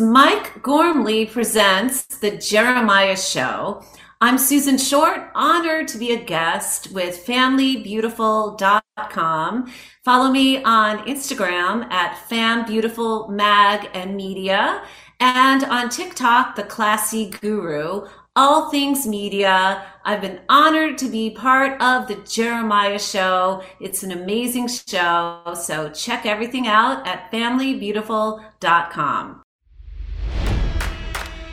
Mike Gormley Presents The Jeremiah Show. I'm Susan Short, honored to be a guest with FamilyBeautiful.com. Follow me on Instagram at FamBeautifulMag and Media and on TikTok, The Classy Guru. All things media. I've been honored to be part of the Jeremiah Show. It's an amazing show. So check everything out at FamilyBeautiful.com.